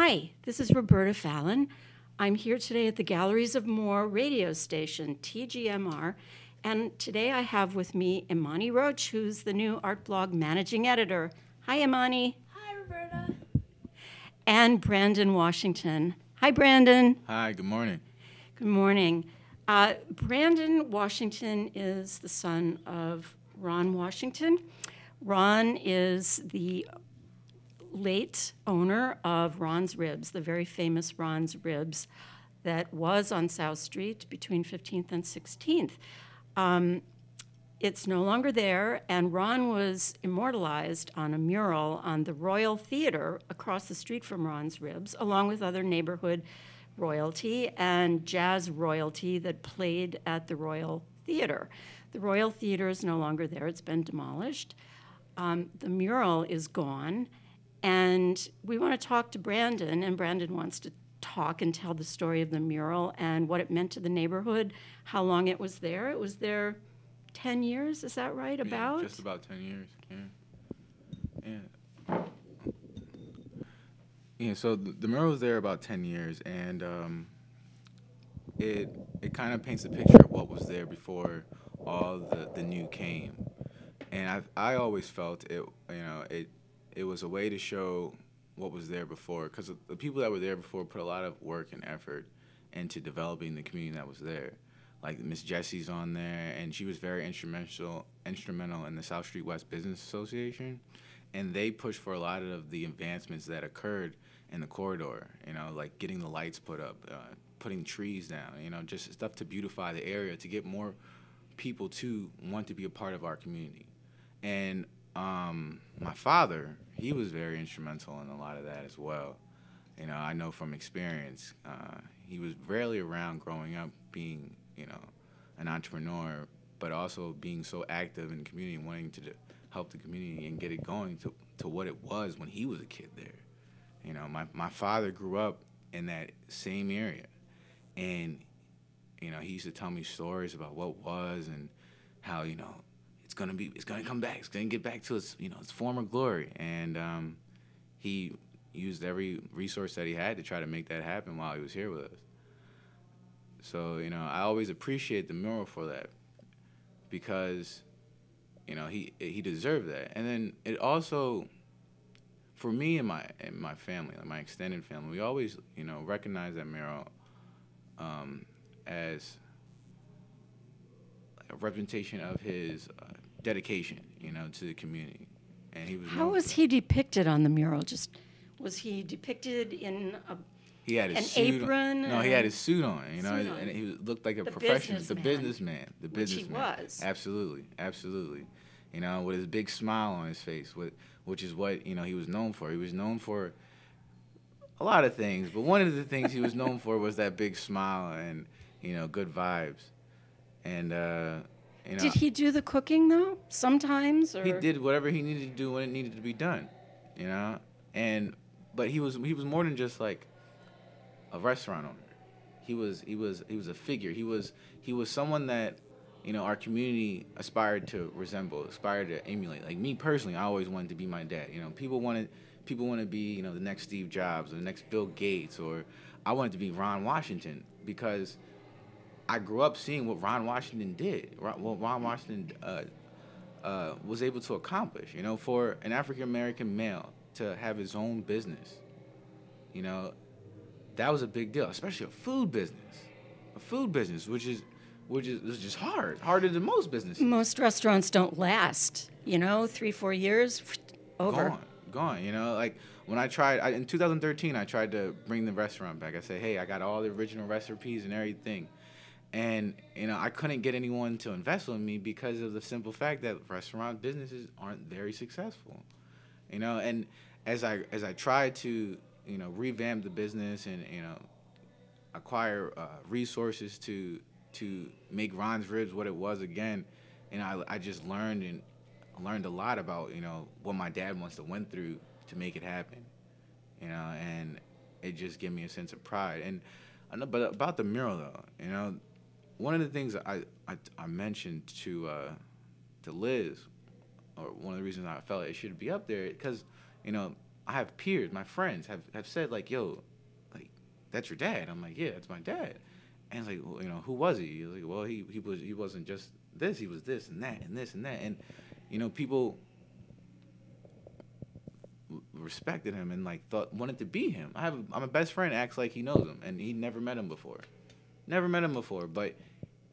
Hi, this is Roberta Fallon. I'm here today at the Galleries of More radio station, TGMR, and today I have with me Imani Roach, who's the new Artblog managing editor. Hi, Imani. Hi, Roberta. And Brandon Washington. Hi, Brandon. Hi, good morning. Good morning. Uh, Brandon Washington is the son of Ron Washington. Ron is the late owner of Ron's Ribs, the very famous Ron's Ribs that was on South Street between 15th and 16th. Um, it's no longer there, and Ron was immortalized on a mural on the Royal Theater across the street from Ron's Ribs, along with other neighborhood royalty and jazz royalty that played at the Royal Theater. The Royal Theater is no longer there, it's been demolished. Um, the mural is gone, and we want to talk to Brandon, and Brandon wants to talk and tell the story of the mural and what it meant to the neighborhood, how long it was there. It was there 10 years, is that right? About? Just about 10 years. Yeah. Yeah. Yeah, so the, the mural was there about 10 years, and um, it it kind of paints a picture of what was there before all the, the new came. And I I always felt it, you know, it it was a way to show what was there before, because the people that were there before put a lot of work and effort into developing the community that was there. Like Miss Jessie's on there, and she was very instrumental instrumental in the South Street West Business Association, and they pushed for a lot of the advancements that occurred in the corridor. You know, like getting the lights put up, uh, putting trees down. You know, just stuff to beautify the area to get more people to want to be a part of our community. And um, my father, he was very instrumental in a lot of that as well. You know, I know from experience, uh, he was rarely around growing up being, you know, an entrepreneur, but also being so active in the community wanting to help the community and get it going to, to what it was when he was a kid there. You know, my, my father grew up in that same area. And, you know, he used to tell me stories about what was and how, you know, gonna be it's gonna come back. It's gonna get back to its you know its former glory. And um, he used every resource that he had to try to make that happen while he was here with us. So you know, I always appreciate the mural for that because you know he he deserved that. And then it also for me and my and my family, like my extended family, we always you know recognize that mural um, as a representation of his uh, dedication, you know, to the community. And he was. How was he depicted on the mural? Just was he depicted in a he had his an suit apron? On. No, he had his suit on. You know, and he looked like a The professional, the businessman, businessman, the which he businessman. was. Absolutely, absolutely. You know, with his big smile on his face, with which is what you know he was known for. He was known for a lot of things, but one of the things he was known for was that big smile and you know good vibes. And uh, you know, Did he do the cooking though? Sometimes, or he did whatever he needed to do when it needed to be done, you know. And but he was he was more than just like a restaurant owner. He was he was he was a figure. He was he was someone that you know our community aspired to resemble, aspired to emulate. Like me personally, I always wanted to be my dad. You know, people wanted people want to be you know the next Steve Jobs or the next Bill Gates or I wanted to be Ron Washington because I grew up seeing what Ron Washington did, what Ron Washington uh, uh, was able to accomplish. You know, for an African American male to have his own business, you know, that was a big deal, especially a food business, a food business, which is which is, is just hard, harder than most businesses. most restaurants don't last. You know, three four years, over. Gone, gone. You know, like when I tried I, in 2013, I tried to bring the restaurant back. I said, hey, I got all the original recipes and everything. And you know, I couldn't get anyone to invest with me because of the simple fact that restaurant businesses aren't very successful. You know, and as I as I tried to you know revamp the business and you know acquire uh, resources to to make Ron's Ribs what it was again, and I I just learned and learned a lot about you know what my dad must have went through to make it happen, you know, and it just gave me a sense of pride. And know, but about the mural though, you know, one of the things I I, I mentioned to uh, to Liz, or one of the reasons I felt it should be up there, because you know I have peers, my friends have, have said like, yo, like that's your dad. I'm like, yeah, that's my dad. And it's like, well, you know, who was he? Like, well, he he was he wasn't just this. He was this and that and this and that. And you know, people respected him and like thought wanted to be him. I have a, my best friend acts like he knows him and he never met him before, never met him before. But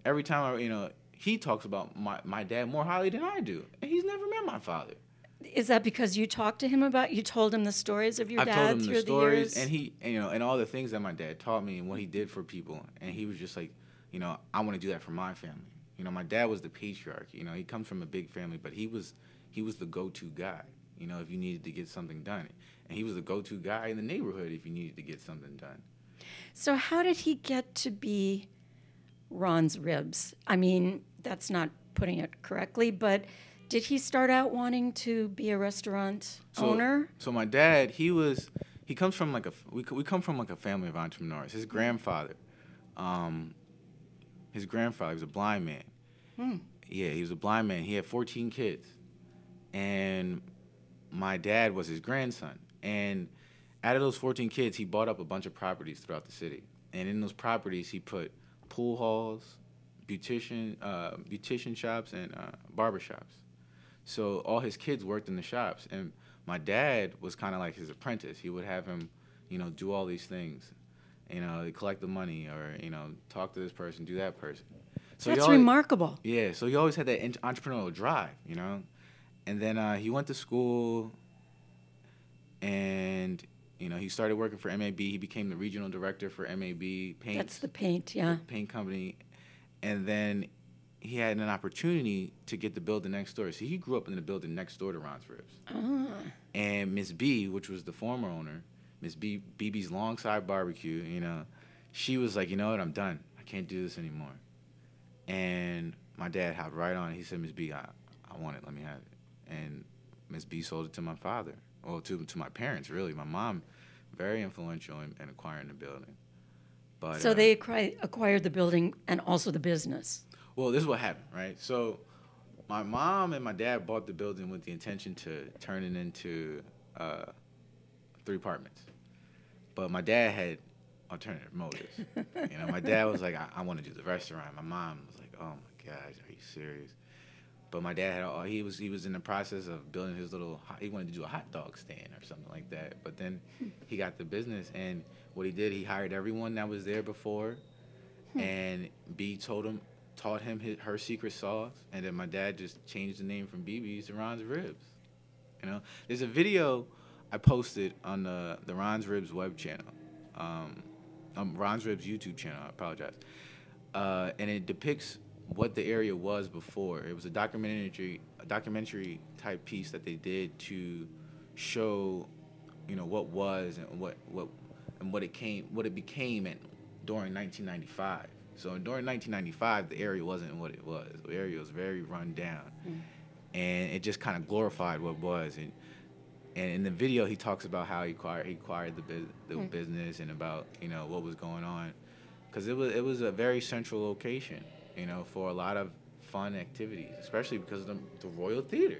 every time I you know he talks about my my dad more highly than I do, and he's never met my father. Is that because you talked to him about? You told him the stories of your I've dad told him through the stories, years. and he, and, you know, and all the things that my dad taught me and what he did for people, and he was just like, you know, I want to do that for my family. You know, my dad was the patriarch. You know, he comes from a big family, but he was he was the go-to guy. You know, if you needed to get something done, and he was the go-to guy in the neighborhood if you needed to get something done. So how did he get to be Ron's Ribs? I mean, that's not putting it correctly, but did he start out wanting to be a restaurant So- owner? So my dad, he was, he comes from like a, we, we come from like a family of entrepreneurs. His grandfather, um, his grandfather was a blind man. Hmm. Yeah, he was a blind man. He had 14 kids, and my dad was his grandson. And out of those 14 kids, he bought up a bunch of properties throughout the city. And in those properties, he put pool halls, beautician, uh, beautician shops, and uh, barber shops. So all his kids worked in the shops, and my dad was kind of like his apprentice. He would have him, you know, do all these things, you know, collect the money or you know, talk to this person, do that person. So that's always- remarkable. yeah, so he always had that entrepreneurial drive, you know. And then uh, he went to school, and you know he started working for MAB. He became the regional director for MAB Paint That's the paint, yeah. paint company, and then he had an opportunity to get the building next door. So he grew up in the building next door to Ron's Ribs. Ah. And Miss B, which was the former owner, Miss B, BB's Longside Barbecue, you know, she was like, you know what, I'm done. I can't do this anymore. And my dad hopped right on. He said, Miss B, I, I want it. Let me have it. And Miss B sold it to my father, or to to my parents, really. My mom, very influential in, in acquiring the building. But So uh, they acqui- acquired the building and also the business. well, this is what happened, right? So, my mom and my dad bought the building with the intention to turn it into uh, three apartments. But my dad had alternative motives. you know, my dad was like, I, I want to do the restaurant. My mom was like, Oh my gosh, are you serious? But my dad had all, he was he was in the process of building his little he wanted to do a hot dog stand or something like that. But then he got the business and what he did he hired everyone that was there before and B told him taught him his, her secret sauce and then my dad just changed the name from BB's to Ron's Ribs. You know, there's a video I posted on the the Ron's Ribs web channel, um, um Ron's Ribs YouTube channel. I apologize, uh, and it depicts what the area was before. It was a documentary a documentary type piece that they did to show, you know, what was and what what and what it came what it became in during 1995. So during 1995, the area wasn't what it was. The area was very run down, mm. and it just kind of glorified what was. And and in the video, he talks about how he acquired he acquired the the hmm. business and about you know what was going on, because it was it was a very central location, you know, for a lot of fun activities, especially because of the, the Royal Theater.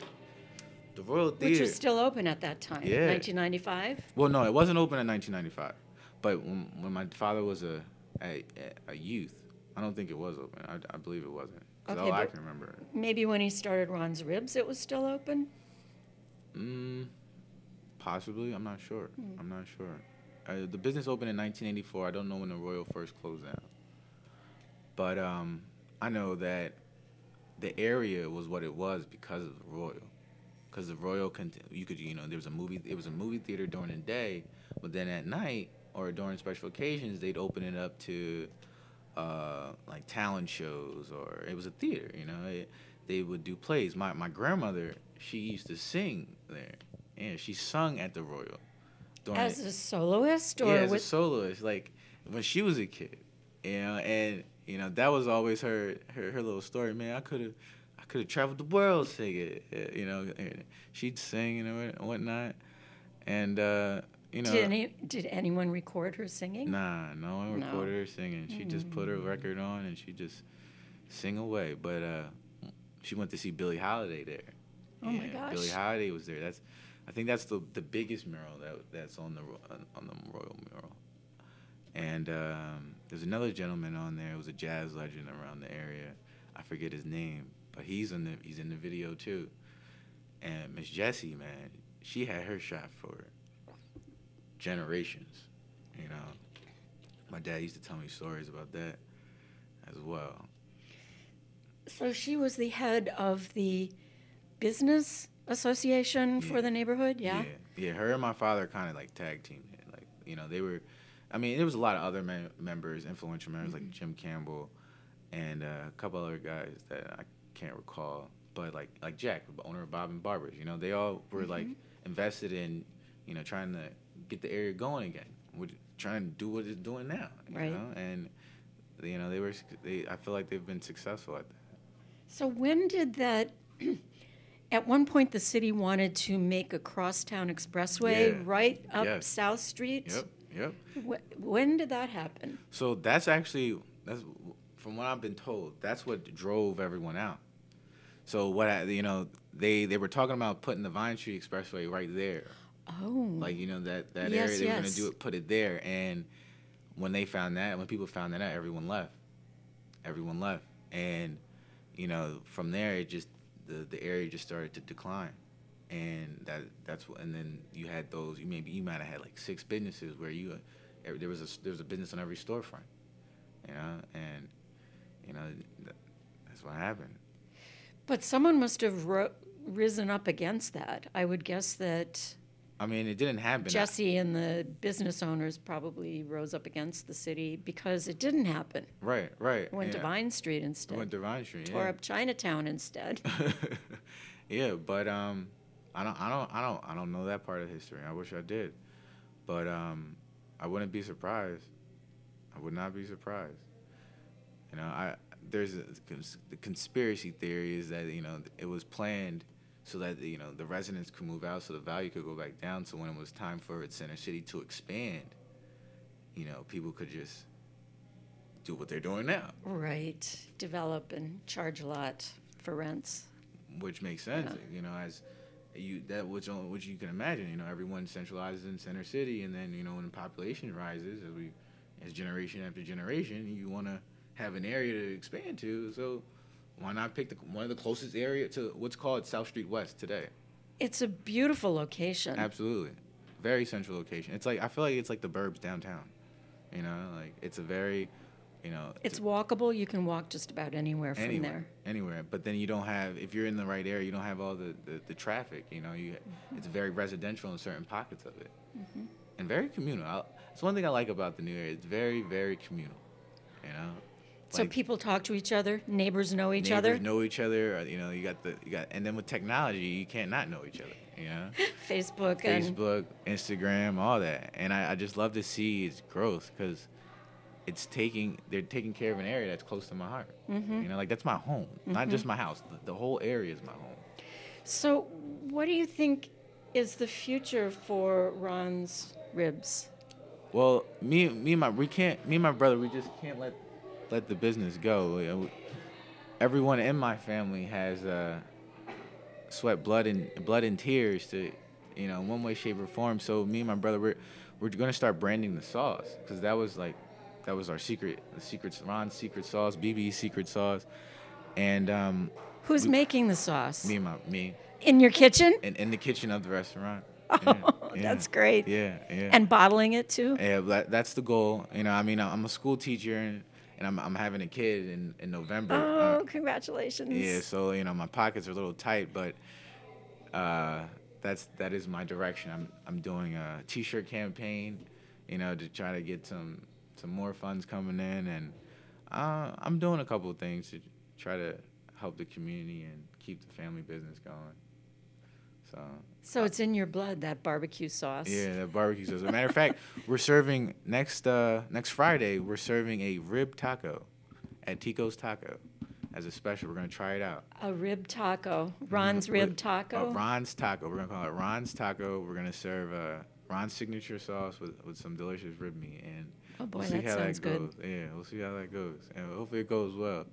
The Royal Theater. Which was still open at that time, Yeah. 1995. Well, no, it wasn't open in 1995. But when, when my father was a, a a youth, I don't think it was open. I, I believe it wasn't. Okay, all I can remember. Maybe when he started Ron's Ribs, it was still open. Mm, possibly. I'm not sure. I'm not sure. Uh, the business opened in 1984. I don't know when the Royal first closed down. But um, I know that the area was what it was because of the Royal. Because the Royal, cont- you could, you know, there was a movie. It was a movie theater during the day, but then at night or during special occasions, they'd open it up to uh, like talent shows, or it was a theater. You know, it, they would do plays. My my grandmother, she used to sing there, and she sung at the Royal. during As a soloist or yeah, as a with soloist, like when she was a kid, you know, and you know that was always her her, her little story. Man, I could have I could have traveled the world singing, uh, you know. She'd sing and whatnot, and uh, you know. did, any, did anyone record her singing? Nah, no one No. recorded her singing. She just put her record on and she just sing away. But uh, she went to see Billie Holiday there. Oh my gosh. Billie. Holiday was there. That's I think that's the the biggest mural that that's on the on the Royal mural. And um, there's another gentleman on there who was a jazz legend around the area. I forget his name, but he's in the he's in the video too. And Miss Jessie, man, she had her shot for generations. You know, my dad used to tell me stories about that as well. So she was the head of the business association for the neighborhood, yeah? yeah, yeah. Her and my father kind of like tag teamed it. Like you know, they were. I mean, there was a lot of other mem- members, influential members like Jim Campbell, and uh, a couple other guys that I can't recall. But like like Jack, owner of Bob and Barbara's, you know, they all were like invested in, you know, trying to get the area going again. We're trying to do what it's doing now, you Right. know, and you know they were. They I feel like they've been successful at that. So when did that? At one point, the city wanted to make a crosstown expressway Yeah. right up Yes. South Street. Yep. Yep. Wh- When did that happen? So that's actually that's from what I've been told. That's what drove everyone out. So what I, you know they they were talking about putting the Vine Street Expressway right there, Oh, like you know that that Yes, area they were gonna do it, put it there, and when they found that, when people found that out, everyone left. Everyone left, and you know from there it just the the area just started to decline, and that that's what and then you had those you maybe you might have had like six businesses where you there was a there was a business on every storefront, you know, and you know that's what happened. but someone must have ro- risen up against that. I would guess that I mean, it didn't happen. Jessie and the business owners probably rose up against the city because it didn't happen. Right, right. Went to. Vine Street instead. went to Vine Street. Tore yeah. up Chinatown instead. yeah, but um, I don't, I don't, I don't, I don't know that part of history. I wish I did, but um, I wouldn't be surprised. I would not be surprised. You know, I there's a the conspiracy theory is that you know it was planned so that you know the residents could move out, so the value could go back down. So when it was time for its center city to expand, you know, people could just do what they're doing now. right. Develop and charge a lot for rents. which makes sense. Yeah. You know, as you that which on- which you can imagine. You know, everyone centralizes in center city, and then you know when the population rises, as we as generation after generation, you want to have an area to expand to. So why not pick the, one of the closest area to what's called South Street West today? It's a beautiful location. Absolutely, very central location. It's like I feel like it's like the Burbs downtown. You know, like it's a very, you know, It's walkable. You can walk just about anywhere from anywhere, there. anywhere. But then you don't have, if you're in the right area, you don't have all the, the, the traffic. You know, you Mm-hmm. it's very residential in certain pockets of it, and very communal. I, it's one thing I like about the new area. It's very very communal. You know, So Like, people talk to each other. Neighbors know each neighbors other. know each other. Or, you know, you got the you got, and then with technology, you can't not know each other. You know, Facebook and Facebook, Instagram, all that, and I, I just love to see its growth because. It's taking they're taking care of an area that's close to my heart. Mm-hmm. You know, like that's my home, not just my house. The, the whole area is my home. So, what do you think is the future for Ron's ribs? Well, me, me and my we can't me and my brother we just can't let let the business go. You know, we- Everyone in my family has uh, sweat blood and blood and tears to, you know, one way, shape, or form. So me and my brother we're we're gonna start branding the sauce because that was like that was our secret, the secret Ron's secret sauce, BB's secret sauce, and um, Who's We- making the sauce? me and my me In your kitchen? in, in the kitchen of the restaurant. Oh, that's great. Yeah, yeah. And bottling it too? Yeah, that, that's the goal. You know, I mean, I'm a school teacher and, and I'm, I'm having a kid in, in November. Oh, Uh, congratulations. yeah, so you know, my pockets are a little tight, but uh, that's that is my direction. I'm I'm doing a t-shirt campaign, you know, to try to get some some more funds coming in, and uh, I'm doing a couple of things to try to help the community and keep the family business going. So So it's in your blood, that barbecue sauce. yeah, that barbecue sauce. As a matter of fact, we're serving next uh, next Friday. We're serving a rib taco at Tico's Taco as a special. We're gonna try it out. A rib taco. Ron's With- rib taco. Uh, Ron's taco. We're gonna call it Ron's taco. We're gonna serve uh, Ron's signature sauce with, with some delicious rib meat, and Oh, boy, we'll see that how sounds that good. Yeah, we'll see how that goes, and hopefully it goes well.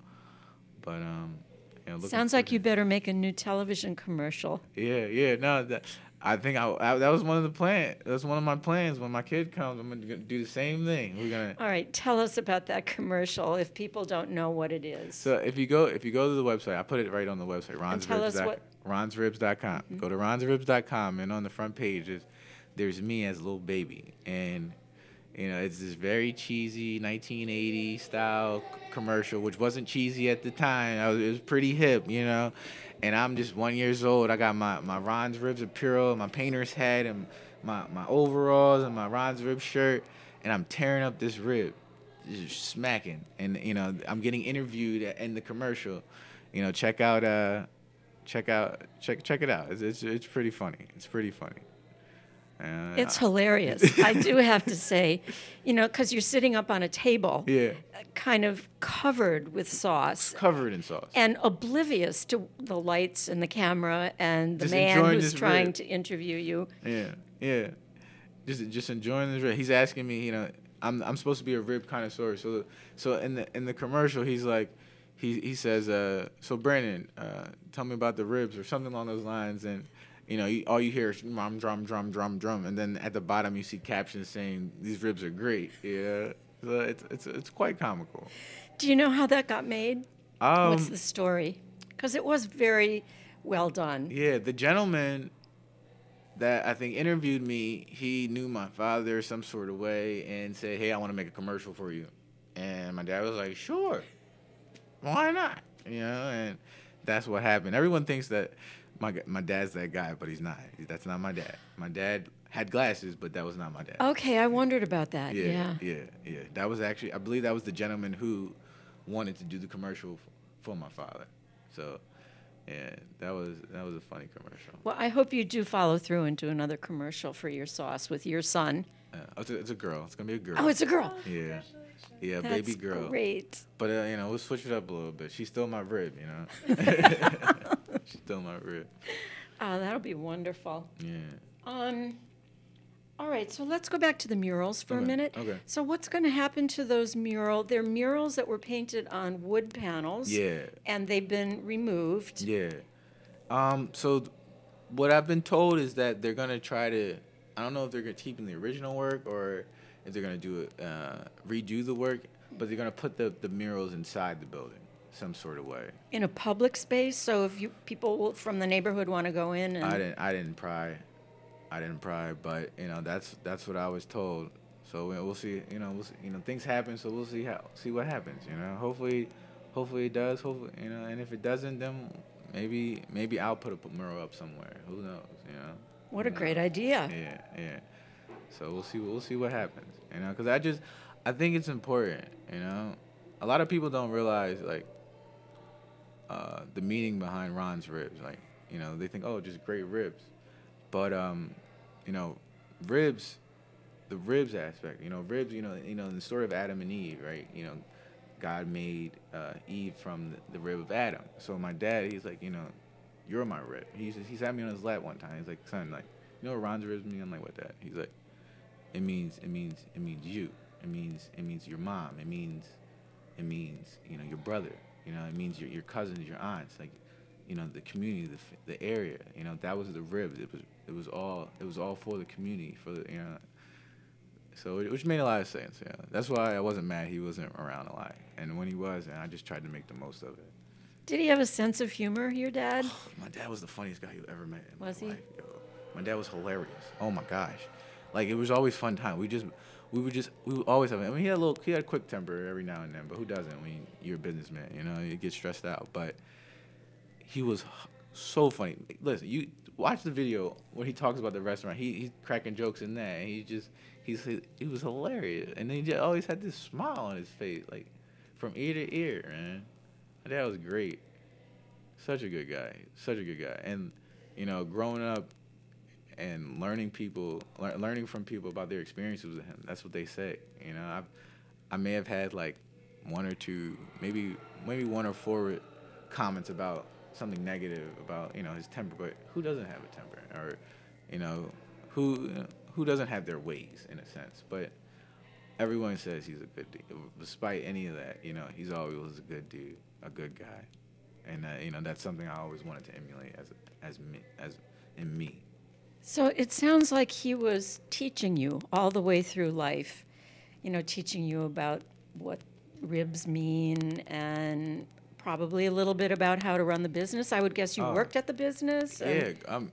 But um, you know, Sounds like you better make a new television commercial. Yeah, yeah. No, that I think I, I that was one of the plan. That's one of my plans. When my kid comes, I'm gonna do the same thing. We're gonna. All right, tell us about that commercial if people don't know what it is. So if you go if you go to the website, I put it right on the website. And tell us Ronsribs. what- Ronsribs.com. Go to ronsribs.com and on the front page is there's me as a little baby and you know it's this very cheesy 1980 style commercial which wasn't cheesy at the time. Was, it was pretty hip, you know. And I'm just one years old. I got my my Ron's Ribs apparel, my painter's hat, and my my overalls and my Ron's Ribs shirt, and I'm tearing up this rib just smacking and you know i'm getting interviewed in the commercial you know check out uh check out check check it out it's it's, it's pretty funny it's pretty funny uh, It's hilarious. I do have to say, you know, because you're sitting up on a table, yeah. kind of covered with sauce. Covered in sauce. And oblivious to the lights and the camera and the Just man who's trying rib. to interview you. yeah yeah. Just just enjoying this rib. He's asking me you know i'm i'm supposed to be a rib connoisseur. So so in the in the commercial he's like he he says uh so brandon uh tell me about the ribs or something along those lines. And you know, you, all you hear is drum, drum, drum, drum, drum, and then at the bottom you see captions saying these ribs are great. Yeah, so it's it's it's quite comical. Do you know how that got made? Um, What's the story? Because it was very well done. yeah, the gentleman that I think interviewed me, he knew my father some sort of way and said, "Hey, I want to make a commercial for you," and my dad was like, "Sure, why not?" You know, and that's what happened. Everyone thinks that my my dad's that guy, but he's not. That's not my dad. My dad had glasses, but that was not my dad. Okay, I wondered about that. Yeah, Yeah. yeah, yeah. That was actually, I believe that was the gentleman who wanted to do the commercial for my father. So, yeah, that was that was a funny commercial. Well, I hope you do follow through and do another commercial for your sauce with your son. Uh, it's, a, it's a girl. It's gonna be a girl. Oh, it's a girl. yeah, yeah, That's baby girl. Great. But uh, you know, we'll switch it up a little bit. She's still my rib, you know. She's still my rib. Oh, that'll be wonderful. Yeah. Um, all right, so let's go back to the murals for a minute. okay. So what's going to happen to those mural? They're murals that were painted on wood panels. Yeah. And they've been removed. Yeah. Um. So, what I've been told is that they're gonna try to. I don't know if they're gonna keep in the original work or if they're gonna do it, uh, redo the work, but they're gonna put the the murals inside the building, some sort of way. In a public space, so if you people from the neighborhood want to go in and I didn't. I didn't pry. I didn't pry, but you know that's that's what I was told. So we- we'll see. You know, we'll see, you know things happen. So we'll see how see what happens. You know, hopefully, hopefully it does. Hopefully, you know, and if it doesn't, then maybe maybe I'll put a mural up somewhere. Who knows? You know. what a Who great idea. Yeah, yeah. So we'll see. We'll see what happens. You know, because I just I think it's important. You know, a lot of people don't realize like uh, the meaning behind Ron's ribs. Like, you know, they think, oh, just great ribs, but um, you know, ribs, the ribs aspect. You know, ribs. You know, you know, the story of Adam and Eve, right? You know, God made uh, Eve from the, the rib of Adam. So my dad, he's like, you know, you're my rib. He's he sat me on his lap one time. He's like, son, like, you know what Ron's ribs mean? I'm like, what that? He's like, it means it means it means you. It means it means your mom. It means it means you know your brother. You know, it means your your cousins, your aunts, like you know the community, the the area. You know, that was the ribs. It was it was all it was all for the community, for the you know. So it, which made a lot of sense. Yeah, that's why I wasn't mad he wasn't around a lot, and when he was, and I just tried to make the most of it. Did he have a sense of humor, your dad? My dad was the funniest guy you ever met. Was he? Life. My dad was hilarious. Oh my gosh, like it was always fun time. We just, we would just, we would always have. I mean, he had a little, he had a quick temper every now and then, but who doesn't when you're a businessman? You know, you get stressed out. But he was so funny. Listen, you watch the video when he talks about the restaurant. He he's cracking jokes in that. He just, he's he was hilarious, and he just always had this smile on his face, like from ear to ear, man. Dad was great. Such a good guy. Such a good guy. And, you know, growing up and learning people, lear- learning from people about their experiences with him, that's what they say. You know, I've, I may have had like one or two, maybe maybe one or four comments about something negative about, you know, his temper, but who doesn't have a temper? Or, you know, who who doesn't have their ways in a sense? But everyone says he's a good dude. Despite any of that, you know, he's always a good dude, a good guy, and uh, you know that's something I always wanted to emulate as as me as in me. So it sounds like he was teaching you all the way through life, you know, teaching you about what ribs mean and probably a little bit about how to run the business. I would guess you Oh. worked at the business. and- Yeah, um,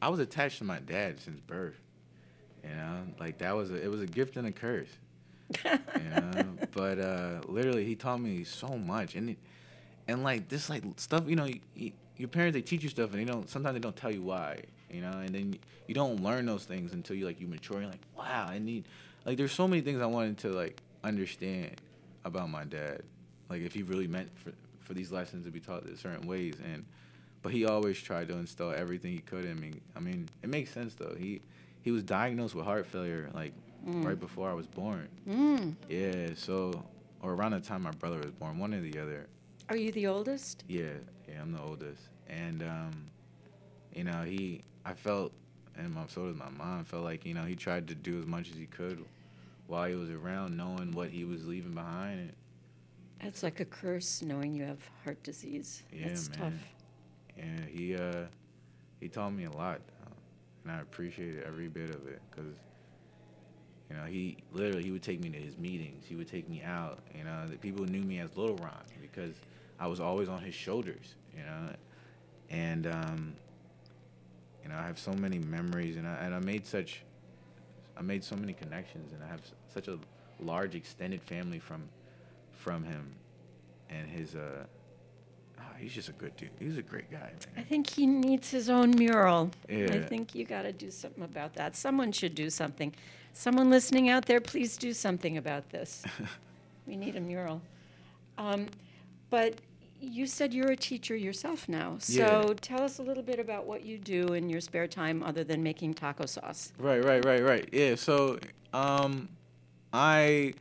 I was attached to my dad since birth. You know, like that was a, it was a gift and a curse. you know, but uh, literally he taught me so much, and it, and like this like stuff. You know, you, you, your parents they teach you stuff, and they don't sometimes they don't tell you why. You know, and then you don't learn those things until you like you mature. You're like, wow, I need like there's so many things I wanted to like understand about my dad. Like if he really meant for for these lessons to be taught in certain ways, and but he always tried to instill everything he could in me. I mean, it makes sense though. He he was diagnosed with heart failure like right before I was born. Mm. Yeah, so or around the time my brother was born, one or the other. Are you the oldest? Yeah, yeah, I'm the oldest, and um, you know, he I felt, and my, so did my mom. Felt like you know he tried to do as much as he could while he was around, knowing what he was leaving behind. And, It's like a curse knowing you have heart disease. Yeah, That's man. tough. and he uh, he taught me a lot, and I appreciated every bit of it because. You know, he literally he would take me to his meetings. He would take me out. You know, the people knew me as Little Ron because I was always on his shoulders. You know, and um, you know I have so many memories, and I and I made such I made so many connections, and I have s- such a large extended family from from him, and his uh, ah, he's just a good dude. He's a great guy, Man. I think he needs his own mural. I think you got to do something about that. Someone should do something. Someone listening out there, please do something about this. we need a mural. Um, but you said you're a teacher yourself now. So Yeah. tell us a little bit about what you do in your spare time other than making taco sauce. Right, right, right, right. Yeah. So, um, I,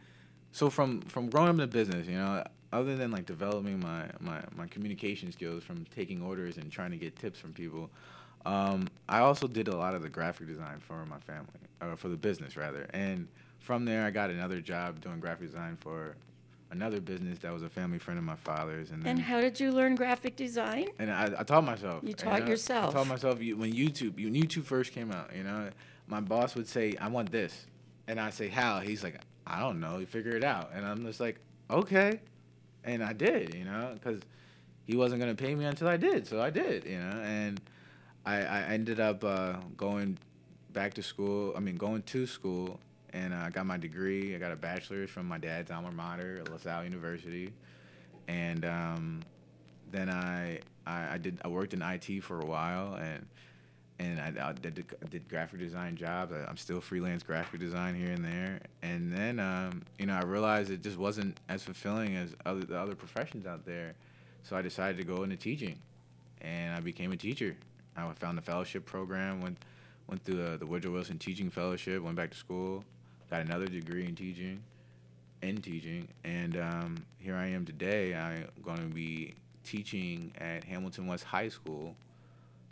so from from growing up in the business, you know, other than like developing my my my communication skills from taking orders and trying to get tips from people, um, I also did a lot of the graphic design for my family, or for the business rather. And from there, I got another job doing graphic design for another business that was a family friend of my father's. And And how did you learn graphic design? and I, I taught myself. You taught know? yourself. I taught myself when YouTube when YouTube first came out. You know, my boss would say, "I want this," and I say, "How?" He's like, "I don't know. You figure it out." And I'm just like, "Okay," and I did. You know, because he wasn't gonna pay me until I did, so I did. You know, and I, I ended up uh, going back to school. I mean, going to school, and I got my degree. I got a bachelor's from my dad's alma mater, LaSalle University, and um, then I, I I did I worked in IT for a while and and I, I did did graphic design jobs. I, I'm still freelance graphic design here and there. And then um, you know I realized it just wasn't as fulfilling as other the other professions out there. So I decided to go into teaching, and I became a teacher. I found the fellowship program, went went through the, the Woodrow Wilson Teaching Fellowship, went back to school, got another degree in teaching, in teaching, and um, here I am today. I'm going to be teaching at Hamilton West High School,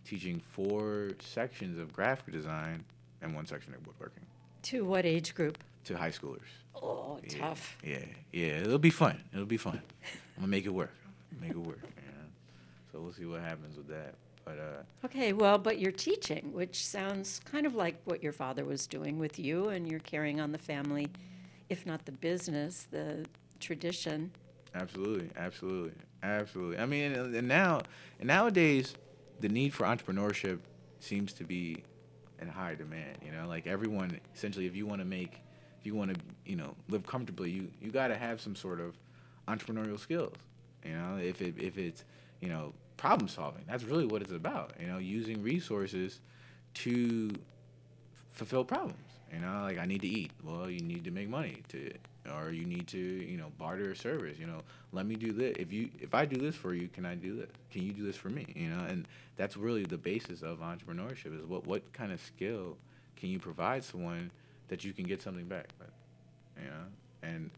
teaching four sections of graphic design and one section of woodworking To what age group? to high schoolers. Oh, Yeah, tough. Yeah, yeah, it'll be fun. It'll be fun. I'm gonna make it work. Make it work. Know? So we'll see what happens with that. But uh, Okay, well, but you're teaching, which sounds kind of like what your father was doing with you, and you're carrying on the family, if not the business, the tradition. Absolutely, absolutely, absolutely. I mean, and, and now, and nowadays, the need for entrepreneurship seems to be in high demand. You know, like everyone, essentially, if you want to make, if you want to, you know, live comfortably, you you got to have some sort of entrepreneurial skills. You know, if it if it's, you know, problem solving, that's really what it's about. You know, using resources to fulfill problems. You know, like I need to eat. Well, you need to make money to, or you need to, you know, barter a service. You know, let me do this. If you, if I do this for you, can I do this? Can you do this for me? You know, and that's really the basis of entrepreneurship is what what kind of skill can you provide someone that you can get something back with. You know, and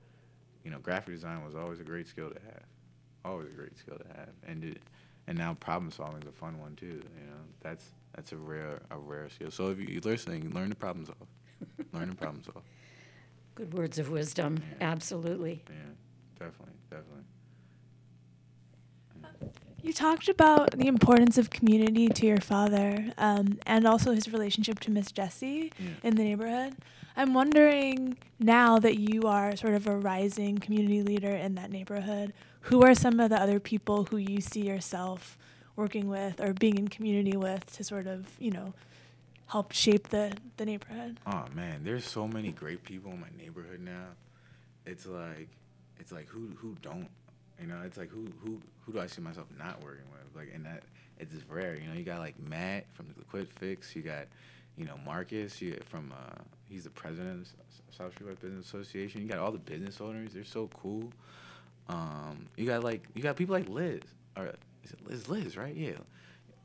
you know, graphic design was always a great skill to have, always a great skill to have, and it, and now problem solving is a fun one too. You know, that's that's a rare a rare skill. So if you're listening, learn to problem solve. learn to problem solve. Good words of wisdom, Yeah. absolutely. Yeah, definitely, definitely. You talked about the importance of community to your father um, and also his relationship to Miss Jessie Yeah. in the neighborhood. I'm wondering now that you are sort of a rising community leader in that neighborhood, who are some of the other people who you see yourself working with or being in community with to sort of, you know, help shape the, the neighborhood? Oh man, there's so many great people in my neighborhood now. It's like, it's like who who don't, you know? It's like who who who do I see myself not working with? Like, and that it's just rare. You know, you got like Matt from the Quit Fix. You got, you know, Marcus. You from uh, he's the president of South Street West Business Association. You got all the business owners. They're so cool. Um, you got like you got people like Liz or is it Liz? Liz, right? Yeah.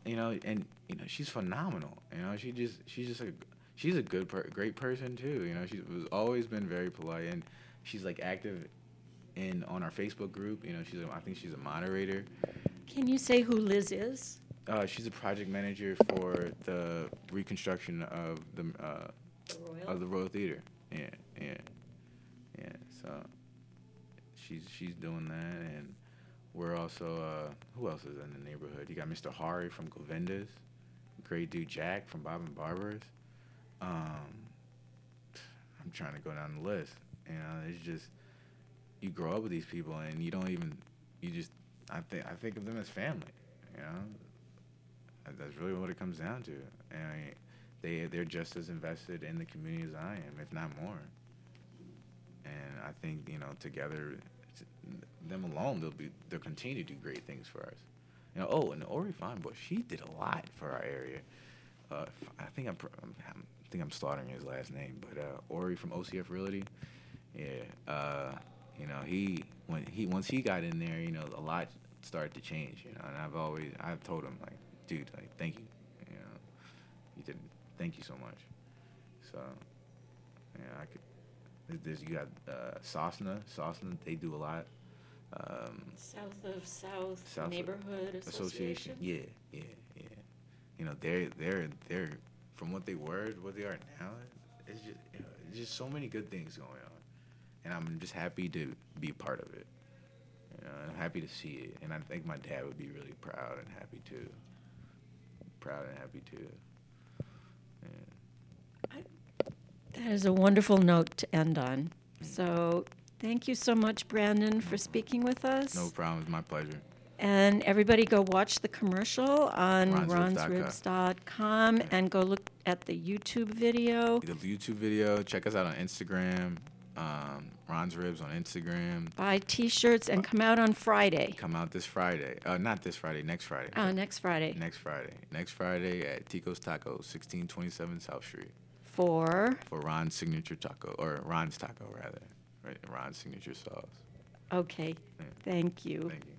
You know, and you know she's phenomenal. You know, she just she's just a she's a good per- great person too. You know, she's always been very polite and she's like active in on our Facebook group. You know, she's a, I think she's a moderator. Can you say who Liz is? Uh, she's a project manager for the reconstruction of the uh, of the Royal Theater. Yeah, yeah, yeah. So she's she's doing that, and we're also uh, who else is in the neighborhood? You got Mr. Hari from Govindas, great dude Jack from Bob and Barbara's. Um, I'm trying to go down the list. You know, it's just you grow up with these people, and you don't even you just I think I think of them as family. You know, that's really what it comes down to, and I, they they're just as invested in the community as I am, if not more. And I think you know together, them alone, they'll be they'll continue to do great things for us. You know, oh, and Ori Feinbush, she did a lot for our area. Uh, I think I'm, I'm I think I'm slaughtering his last name, but uh, Ori from OCF Realty, yeah. Uh, you know, he when he once he got in there, you know, a lot started to change. You know, and I've always I've told him like, dude, like thank you. You know, he did thank you so much. So, yeah, I could. there's- you got uh, Sosna. Sosna, they do a lot. Um, South of South, South Neighborhood Association. Association. Yeah, yeah, yeah. You know, they're they're they're from what they were what they are now. It's just you know, it's just so many good things going on, and I'm just happy to be a part of it. You know, and I'm happy to see it, and I think my dad would be really proud and happy too. Proud and happy too. Yeah. That is a wonderful note to end on. Mm. So thank you so much, Brandon, for mm-hmm. speaking with us. No problem. It's my pleasure. And everybody go watch the commercial on Ronsribs.com. ronsribs.com and go look at the YouTube video. The YouTube video. Check us out on Instagram. Um, Ron's Ribs on Instagram. Buy T-shirts and come out on Friday. Come out this Friday. Uh, not this Friday. Next Friday. Uh, next Friday Next Friday. Next Friday at Tico's Tacos, 1627 South Street. for For Ron's signature taco, or Ron's taco rather. Right, Ron's signature sauce. okay. Yeah. Thank you. Thank you.